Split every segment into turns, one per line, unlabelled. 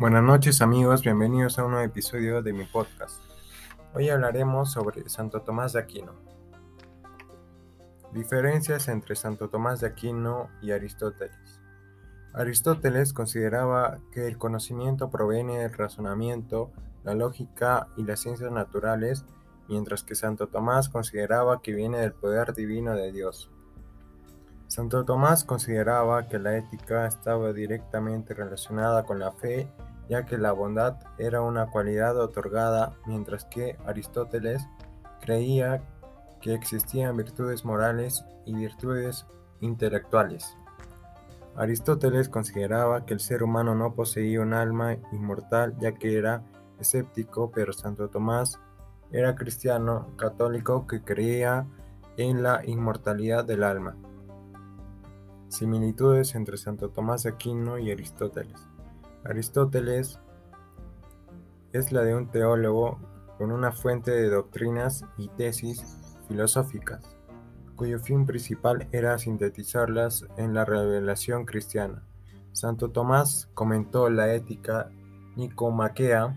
Buenas noches amigos, bienvenidos a un nuevo episodio de mi podcast. Hoy hablaremos sobre Santo Tomás de Aquino. Diferencias entre Santo Tomás de Aquino y Aristóteles. Aristóteles consideraba que el conocimiento proviene del razonamiento, la lógica y las ciencias naturales, mientras que Santo Tomás consideraba que viene del poder divino de Dios. Santo Tomás consideraba que la ética estaba directamente relacionada con la fe, ya que la bondad era una cualidad otorgada, mientras que Aristóteles creía que existían virtudes morales y virtudes intelectuales. Aristóteles consideraba que el ser humano no poseía un alma inmortal, ya que era escéptico, pero Santo Tomás era cristiano católico que creía en la inmortalidad del alma. Similitudes entre Santo Tomás Aquino y Aristóteles. Aristóteles es la de un teólogo con una fuente de doctrinas y tesis filosóficas, cuyo fin principal era sintetizarlas en la revelación cristiana. Santo Tomás comentó la ética nicomaquea,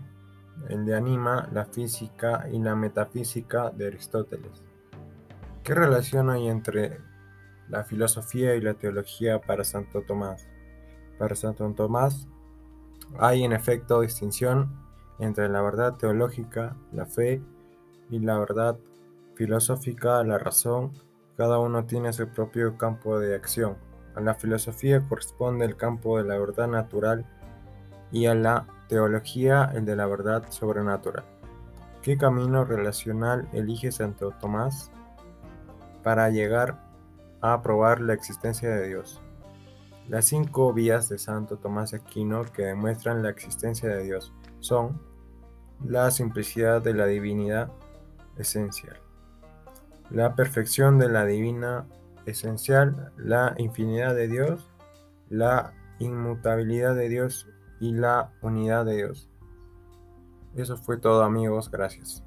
el de anima, la física y la metafísica de Aristóteles. ¿Qué relación hay entre la filosofía y la teología para Santo Tomás. Para Santo Tomás hay en efecto distinción entre la verdad teológica, la fe, y la verdad filosófica, la razón. Cada uno tiene su propio campo de acción. A la filosofía corresponde el campo de la verdad natural y a la teología el de la verdad sobrenatural. ¿Qué camino relacional elige Santo Tomás para llegar a probar la existencia de Dios. Las cinco vías de Santo Tomás Aquino que demuestran la existencia de Dios son la simplicidad de la divinidad esencial, la perfección de la divina esencial, la infinidad de Dios, la inmutabilidad de Dios y la unidad de Dios. Eso fue todo amigos, gracias.